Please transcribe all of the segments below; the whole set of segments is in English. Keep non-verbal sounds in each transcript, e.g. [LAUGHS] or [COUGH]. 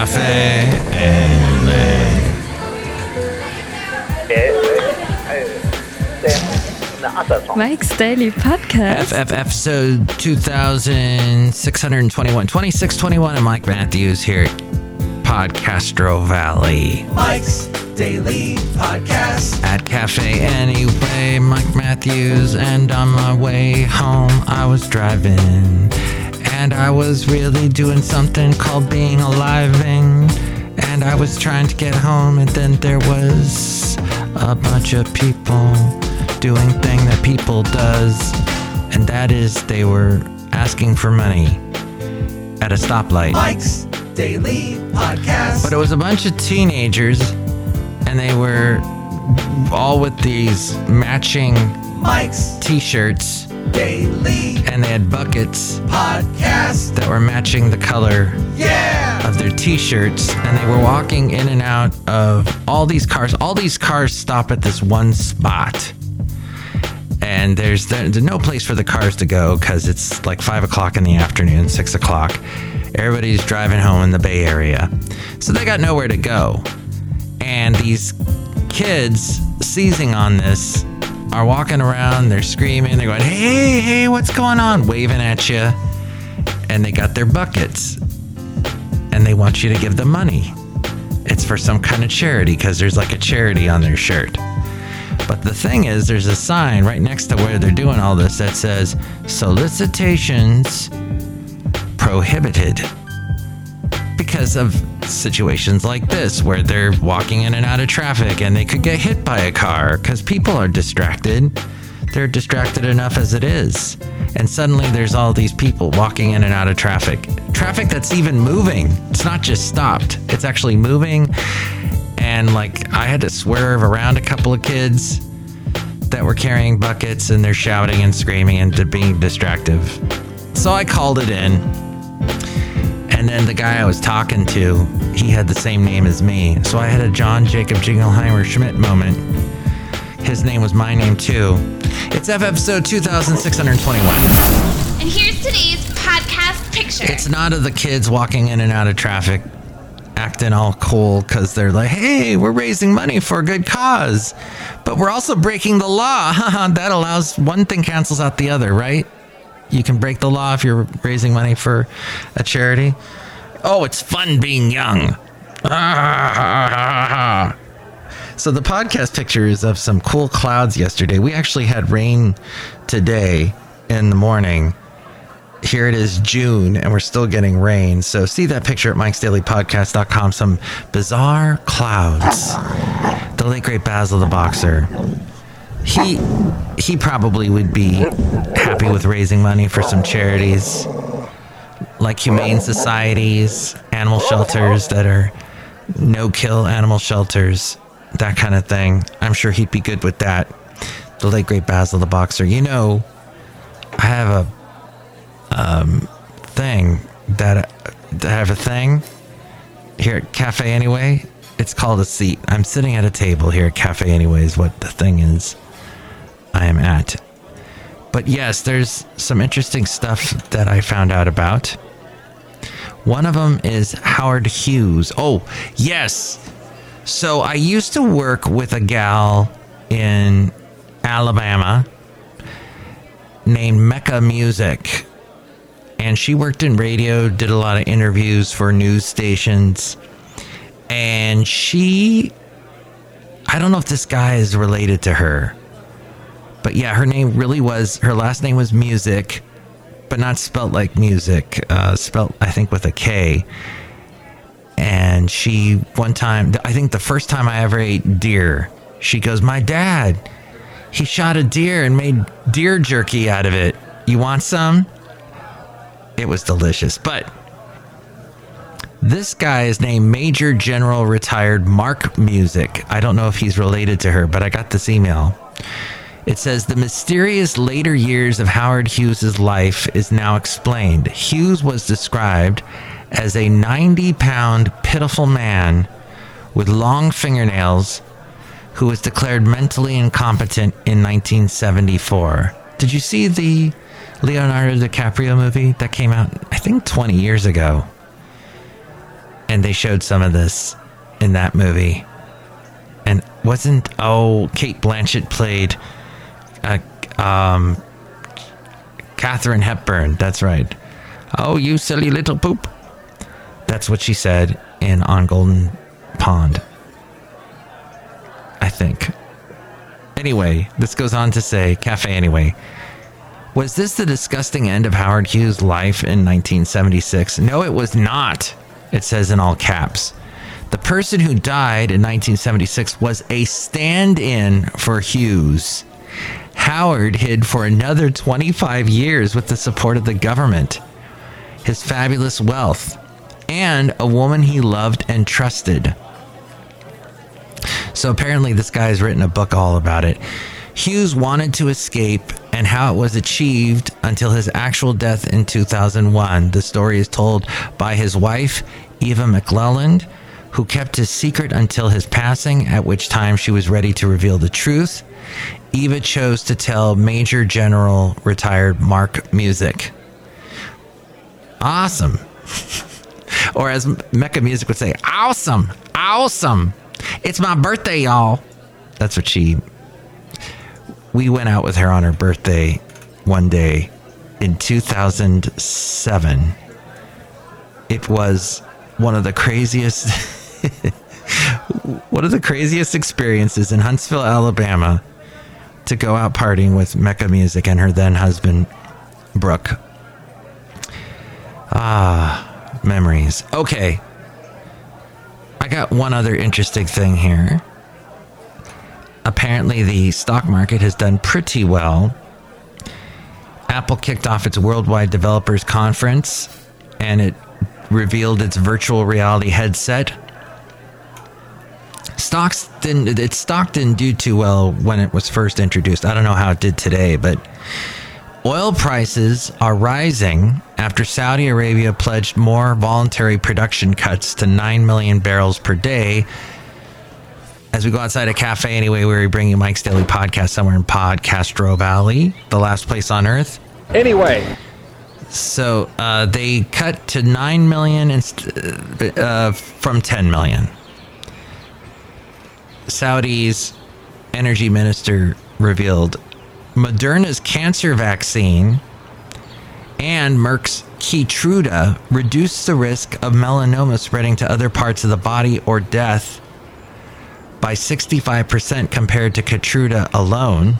Cafe Anyway. Mike's Daily Podcast. FF episode 2621, 2621, and Mike Matthews here at Podcastro Valley. Mike's Daily Podcast. At Cafe Anyway, Mike Matthews, and on my way home, I was driving. And I was really doing something called being aliving. And I was trying to get home, and then there was a bunch of people doing thing that people does, and that is they were asking for money at a stoplight. Mike's Daily Podcast. But it was a bunch of teenagers, and they were all with these matching Mike's t-shirts, Daily and they had buckets Podcast. that were matching the color Yeah. of their t-shirts. And they were walking in and out of all these cars. All these cars stop at this one spot. And there's there's no place for the cars to go because it's like five o'clock in the afternoon six o'clock. Everybody's driving home in the bay area. So they got nowhere to go. And these kids seizing on this are walking around they're screaming they're going hey hey what's going on waving at you and they got their buckets and they want you to give them money. It's for some kind of charity because there's like a charity on their shirt. But the thing is, there's a sign right next to where they're doing all this that says solicitations prohibited because of situations like this where they're walking in and out of traffic and they could get hit by a car because people are distracted. They're distracted enough as it is. And suddenly there's all these people walking in and out of traffic. Traffic that's even moving. It's not just stopped, it's actually moving. And like I had to swerve around a couple of kids that were carrying buckets and they're shouting and screaming and being distractive. So I called it in. And then the guy I was talking to, he had the same name as me. So I had a John Jacob Jingleheimer Schmidt moment. His name was my name too. It's F episode 2621. And here's today's podcast picture. It's not of the kids walking in and out of traffic acting all cool because they're like, hey, we're raising money for a good cause. But we're also breaking the law. [LAUGHS] that allows one thing cancels out the other, right? You can break the law if you're raising money for a charity. Oh, it's fun being young. So the podcast picture is of some cool clouds yesterday. We actually had rain today in the morning. Here it is June and we're still getting rain. So see that picture at mikesdailypodcast.com. Some bizarre clouds. The late great Basil the boxer. He he probably would be happy with raising money for some charities like humane societies, animal shelters that are no kill animal shelters, that kind of thing. I'm sure he'd be good with that. The late great Basil the boxer. You know, I have a um thing that I have a thing here at Cafe Anyway. It's called a seat. I'm sitting at a table here at Cafe Anyway is what the thing is I am at. But yes, there's some interesting stuff that I found out about. One of them is Howard Hughes. Oh, yes. So I used to work with a gal in Alabama named Mecca Music. And she worked in radio, did a lot of interviews for news stations. And she, I don't know if this guy is related to her. But yeah, her name really was, her last name was Music, but not spelt like music, uh, spelt, I think, with a K. And she, one time, I think the first time I ever ate deer, she goes, My dad, he shot a deer and made deer jerky out of it. You want some? It was delicious. But this guy is named Major General Retired Mark Music. I don't know if he's related to her, but I got this email. It says the mysterious later years of Howard Hughes' life is now explained. Hughes was described as a 90 pound, pitiful man with long fingernails who was declared mentally incompetent in 1974. Did you see the Leonardo DiCaprio movie that came out, I think, 20 years ago? and they showed some of this in that movie. And wasn't oh Cate Blanchett played uh, um, Katharine Hepburn. That's right. Oh, you silly little poop. That's what she said in On Golden Pond. I think. Anyway, this goes on to say, Cafe Anyway. Was this the disgusting end of Howard Hughes' life in 1976? No, it was not. It says in all caps. The person who died in 1976 was a stand in for Hughes. Howard hid for another 25 years with the support of the government, his fabulous wealth, and a woman he loved and trusted. So apparently, this guy has written a book all about it. Hughes wanted to escape and how it was achieved until his actual death in 2001. The story is told by his wife, Eva McClelland, who kept his secret until his passing, at which time she was ready to reveal the truth. Eva chose to tell Major General retired Mark Music. Awesome. [LAUGHS] or as Mecca Music would say, awesome, awesome. It's my birthday, y'all. That's what she. We went out with her on her birthday one day in 2007. It was one of the craziest. [LAUGHS] [LAUGHS] one of the craziest experiences in Huntsville, Alabama to go out partying with Mecca Music and her then husband, Brooke. Ah, memories. Okay. I got one other interesting thing here. Apparently, the stock market has done pretty well. Apple kicked off its Worldwide Developers Conference and it revealed its virtual reality headset stocks didn't its stock didn't do too well when it was first introduced. I don't know how it did today, but oil prices are rising after Saudi Arabia pledged more voluntary production cuts to 9 million barrels per day. As we go outside a cafe anyway, where we bring you Mike's Daily Podcast somewhere in Podcastro Valley, the last place on earth. Anyway. So uh, they cut to 9 million inst- uh, from 10 million. Saudi's energy minister revealed Moderna's cancer vaccine and Merck's Keytruda reduce the risk of melanoma spreading to other parts of the body or death by 65% compared to Keytruda alone.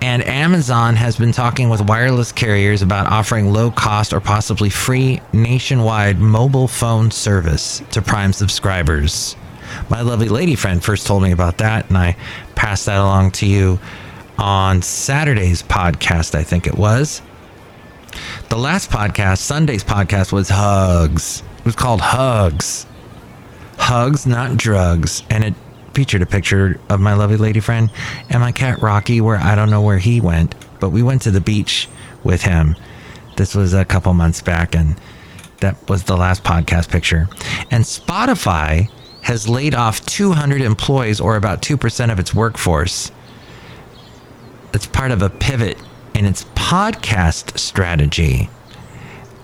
And Amazon has been talking with wireless carriers about offering low cost or possibly free nationwide mobile phone service to Prime subscribers my lovely lady friend first told me about that, and I passed that along to you on Saturday's podcast, I think it was. The last podcast, Sunday's podcast, was Hugs. It was called Hugs. Hugs, not drugs. And it featured a picture of my lovely lady friend and my cat Rocky, where I don't know where he went, but we went to the beach with him. This was a couple months back, and that was the last podcast picture. And Spotify has laid off 200 employees, or about 2% of its workforce. It's part of a pivot in its podcast strategy.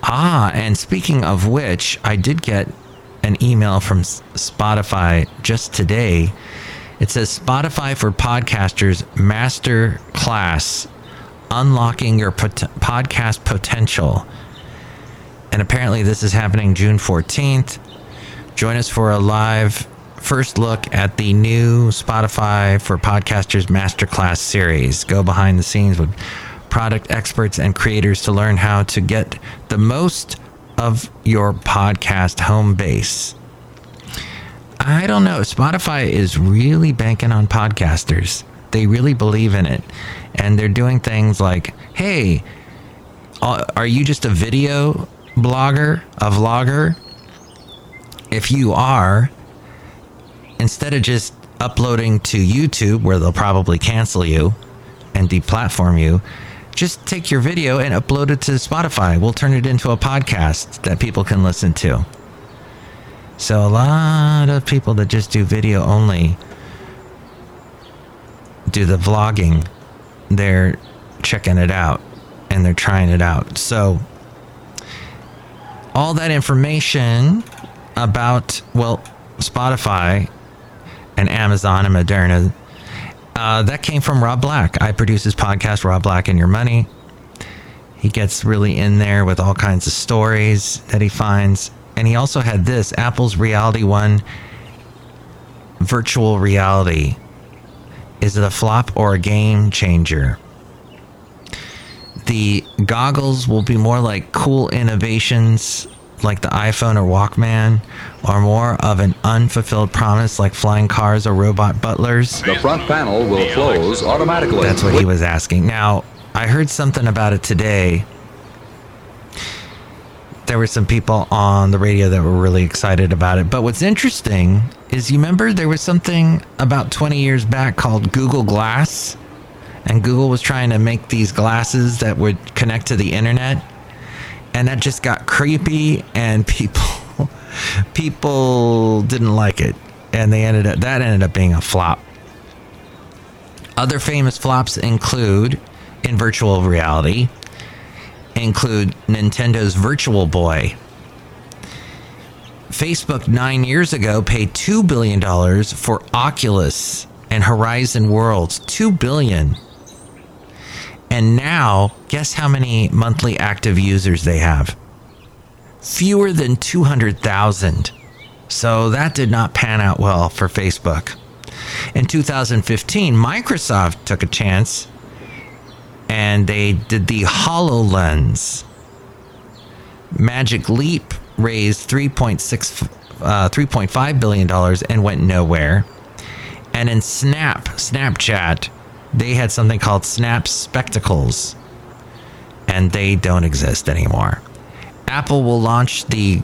Ah, and speaking of which, I did get an email from Spotify just today. It says Spotify for Podcasters Master Class Unlocking Your pot- Podcast Potential. And apparently, this is happening June 14th. Join us for a live first look at the new Spotify for Podcasters Masterclass series. Go behind the scenes with product experts and creators to learn how to get the most of your podcast home base. I don't know. Spotify is really banking on podcasters. They really believe in it. And they're doing things like, hey, uh, are you just a video blogger, a vlogger? If you are, instead of just uploading to YouTube, where they'll probably cancel you and deplatform you, just take your video and upload it to Spotify. We'll turn it into a podcast that people can listen to. So, a lot of people that just do video only do the vlogging, they're checking it out and they're trying it out. So, all that information about, well, Spotify and Amazon and Moderna. Uh, that came from Rob Black. I produce his podcast, Rob Black and Your Money. He gets really in there with all kinds of stories that he finds. And he also had this Apple's Reality One virtual reality. Is it a flop or a game changer? The goggles will be more like cool innovations like the iPhone or Walkman, or more of an unfulfilled promise like flying cars or robot butlers? The front panel will close automatically. That's what he was asking. Now, I heard something about it today. There were some people on the radio that were really excited about it. But what's interesting is you remember there was something about 20 years back called Google Glass? And Google was trying to make these glasses that would connect to the internet and that just got creepy and people [LAUGHS] people didn't like it and they ended up that ended up being a flop other famous flops include in virtual reality include Nintendo's Virtual Boy. Facebook 9 years ago paid 2 billion dollars for Oculus and Horizon Worlds. 2 billion. And now, guess how many monthly active users they have? Fewer than 200,000. So that did not pan out well for Facebook. In 2015, Microsoft took a chance and they did the HoloLens. Magic Leap raised 3.6 uh, 3.5 billion dollars and went nowhere. And in Snap, Snapchat, they had something called Snap Spectacles, and they don't exist anymore. Apple will launch the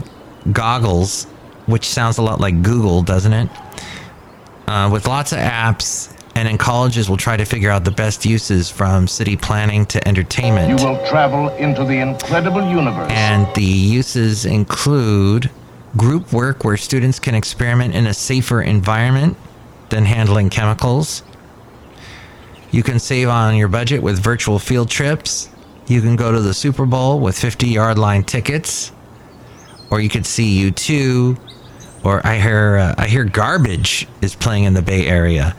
goggles, which sounds a lot like Google, doesn't it? Uh, with lots of apps, and in colleges, we'll try to figure out the best uses from city planning to entertainment. You will travel into the incredible universe. And the uses include group work where students can experiment in a safer environment than handling chemicals you can save on your budget with virtual field trips. You can go to the Super Bowl with 50 yard line tickets. Or you could see U2. Or I hear, uh, I hear Garbage is playing in the Bay Area.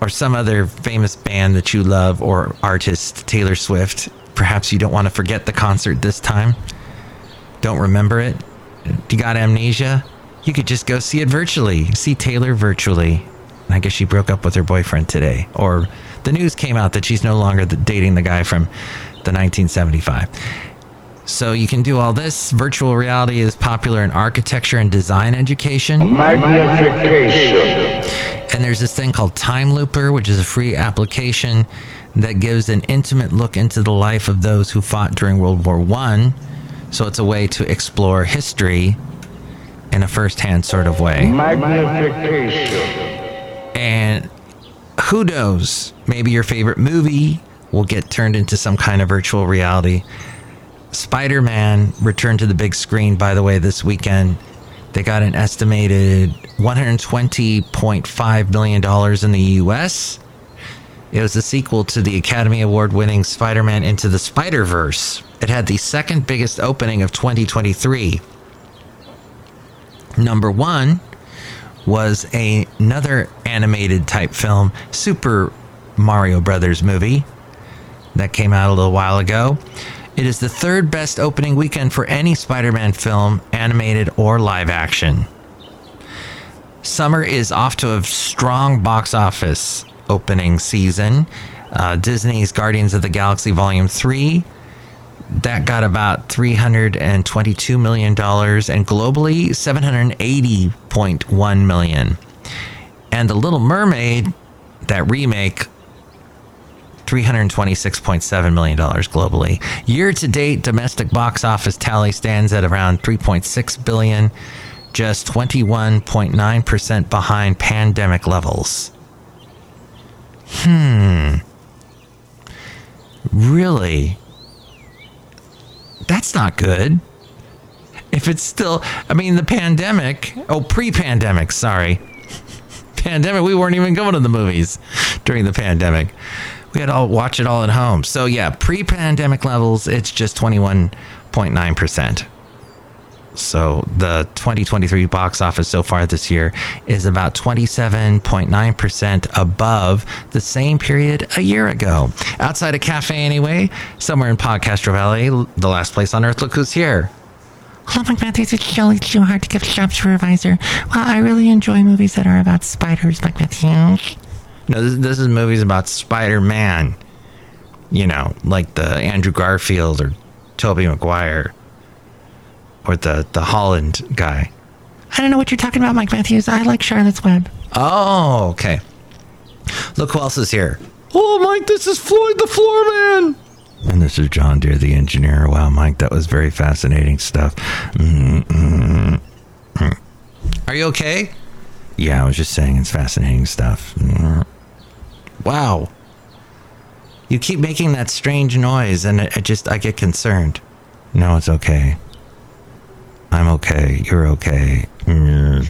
Or some other famous band that you love or artist, Taylor Swift. Perhaps you don't want to forget the concert this time. Don't remember it. You got amnesia? You could just go see it virtually. See Taylor virtually. I guess she broke up with her boyfriend today. Or the news came out that she's no longer dating the guy from the 1975. So you can do all this. Virtual reality is popular in architecture and design education. Magnification. And there's this thing called Time Looper, which is a free application that gives an intimate look into the life of those who fought during World War One. So it's a way to explore history in a first-hand sort of way. Magnification. And who knows? Maybe your favorite movie will get turned into some kind of virtual reality. Spider Man returned to the big screen, by the way, this weekend. They got an estimated $120.5 million in the US. It was the sequel to the Academy Award winning Spider Man Into the Spider Verse. It had the second biggest opening of 2023. Number one was a, another animated type film, Super Mario Brothers movie that came out a little while ago. It is the third best opening weekend for any Spider Man film, animated or live action. Summer is off to a strong box office opening season. Uh, Disney's Guardians of the Galaxy Volume 3 that got about $322 million and globally 780.1 million. And The Little Mermaid, that remake, $326.7 million globally. Year to date, domestic box office tally stands at around 3.6 billion, just 21.9% behind pandemic levels. Hmm. Really? That's not good. If it's still, I mean, the pandemic, oh, pre pandemic, sorry. [LAUGHS] pandemic, we weren't even going to the movies during the pandemic. We had to all watch it all at home. So, yeah, pre pandemic levels, it's just 21.9%. So the 2023 box office so far this year is about 27.9% above the same period a year ago. Outside a cafe, anyway, somewhere in Podcastro Valley, the last place on earth. Look who's here. Oh my god, this is really too hard to give jobs for advisor. Well, I really enjoy movies that are about spiders, like Matthew. No, this, this is movies about Spider Man. You know, like the Andrew Garfield or Tobey Maguire or the the Holland guy. I don't know what you're talking about, Mike Matthews. I like Charlotte's Web. Oh, okay. Look who else is here. Oh, Mike, this is Floyd the Floor Man. And this is John Deer, the engineer. Wow, Mike, that was very fascinating stuff. Mm-mm. Are you okay? Yeah, I was just saying it's fascinating stuff. Mm-hmm. Wow. You keep making that strange noise, and it, it just, I get concerned. No, it's okay. I'm okay. You're okay. Mm.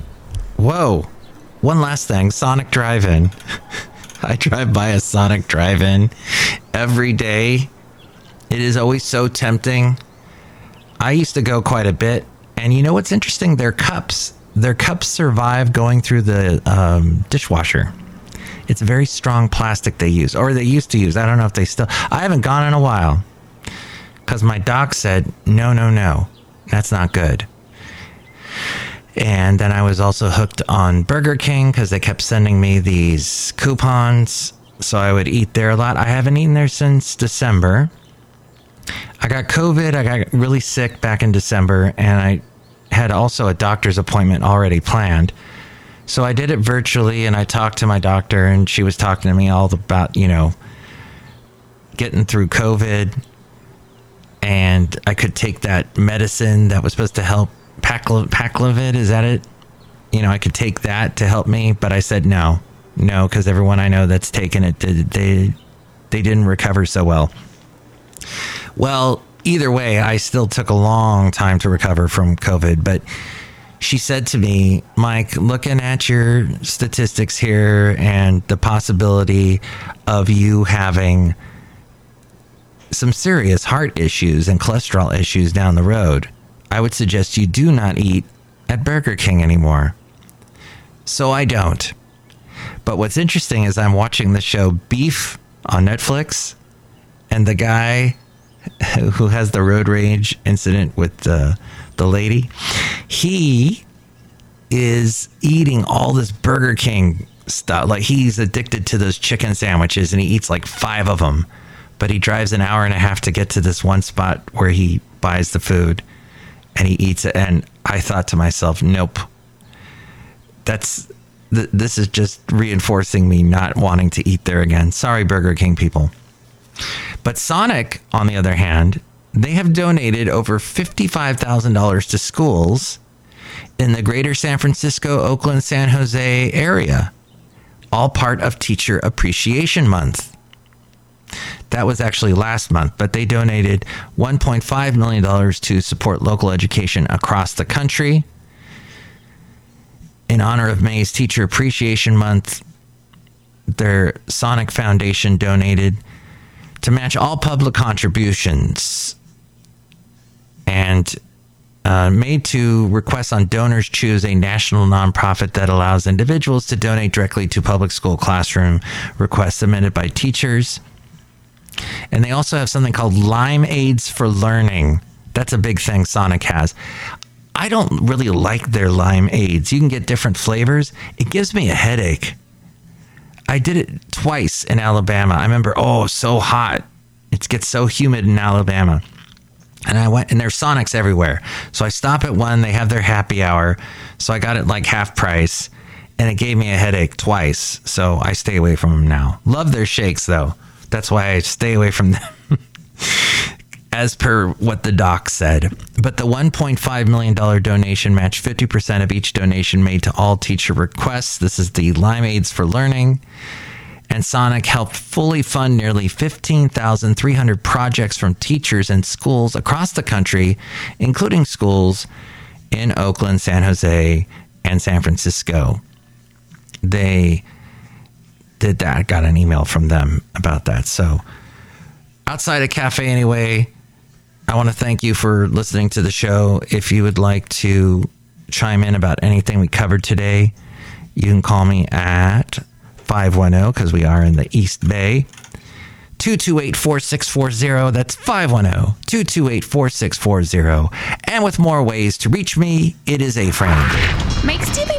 Whoa. One last thing Sonic Drive In. [LAUGHS] I drive by a Sonic Drive In every day. It is always so tempting. I used to go quite a bit. And you know what's interesting? Their cups. Their cups survive going through the um, dishwasher. It's very strong plastic they use, or they used to use. I don't know if they still. I haven't gone in a while because my doc said, no, no, no, that's not good. And then I was also hooked on Burger King because they kept sending me these coupons. So I would eat there a lot. I haven't eaten there since December. I got COVID. I got really sick back in December, and I had also a doctor's appointment already planned. So I did it virtually, and I talked to my doctor, and she was talking to me all about, you know, getting through COVID. And I could take that medicine that was supposed to help Paclo- Paxlovid, is that it? You know, I could take that to help me, but I said no, no, because everyone I know that's taken it, they they didn't recover so well. Well, either way, I still took a long time to recover from COVID, but she said to me, Mike, looking at your statistics here and the possibility of you having some serious heart issues and cholesterol issues down the road, I would suggest you do not eat at Burger King anymore. So I don't. But what's interesting is I'm watching the show Beef on Netflix, and the guy [LAUGHS] who has the road rage incident with the the lady, he is eating all this Burger King stuff. Like he's addicted to those chicken sandwiches, and he eats like five of them. But he drives an hour and a half to get to this one spot where he buys the food and he eats it. And I thought to myself, nope. That's th- this is just reinforcing me not wanting to eat there again. Sorry, Burger King people. But Sonic, on the other hand, they have donated over $55,000 to schools in the greater San Francisco, Oakland, San Jose area, all part of Teacher Appreciation Month. That was actually last month, but they donated $1.5 million to support local education across the country. In honor of May's Teacher Appreciation Month, their Sonic Foundation donated to match all public contributions and uh, made to request on DonorsChoose a national nonprofit that allows individuals to donate directly to public school classroom requests submitted by teachers. And they also have something called Limeades for Learning. That's a big thing Sonic has. I don't really like their limeades. You can get different flavors. It gives me a headache. I did it twice in Alabama. I remember, oh, so hot. It gets so humid in Alabama. And I went, and there's Sonics everywhere. So I stop at one, they have their happy hour. So I got it like half price, and it gave me a headache twice. So I stay away from them now. Love their shakes, though. That's why I stay away from them. [LAUGHS] as per what the doc said. But the $1.5 million donation matched 50% of each donation made to all teacher requests. This is the Limeades for Learning. And Sonic helped fully fund nearly 15,300 projects from teachers and schools across the country, including schools in Oakland, San Jose, and San Francisco. They did that, got an email from them about that. So, outside a cafe anyway, I want to thank you for listening to the show. If you would like to chime in about anything we covered today, you can call me at 510 because we are in the East Bay. 228 4640. That's 510 228 4640. And with more ways to reach me, it is a friend. Mike's Daily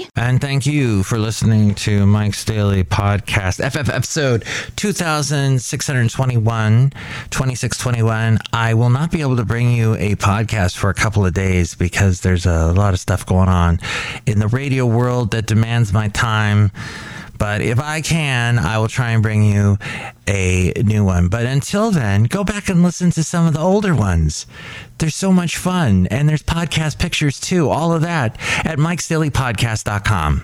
And thank you for listening to Mike's Daily Podcast, FF episode 2621, 2621. I will not be able to bring you a podcast for a couple of days because there's a lot of stuff going on in the radio world that demands my time. But if I can, I will try and bring you a new one. But until then, go back and listen to some of the older ones. They're so much fun. And there's podcast pictures too, all of that at mikesdailypodcast.com.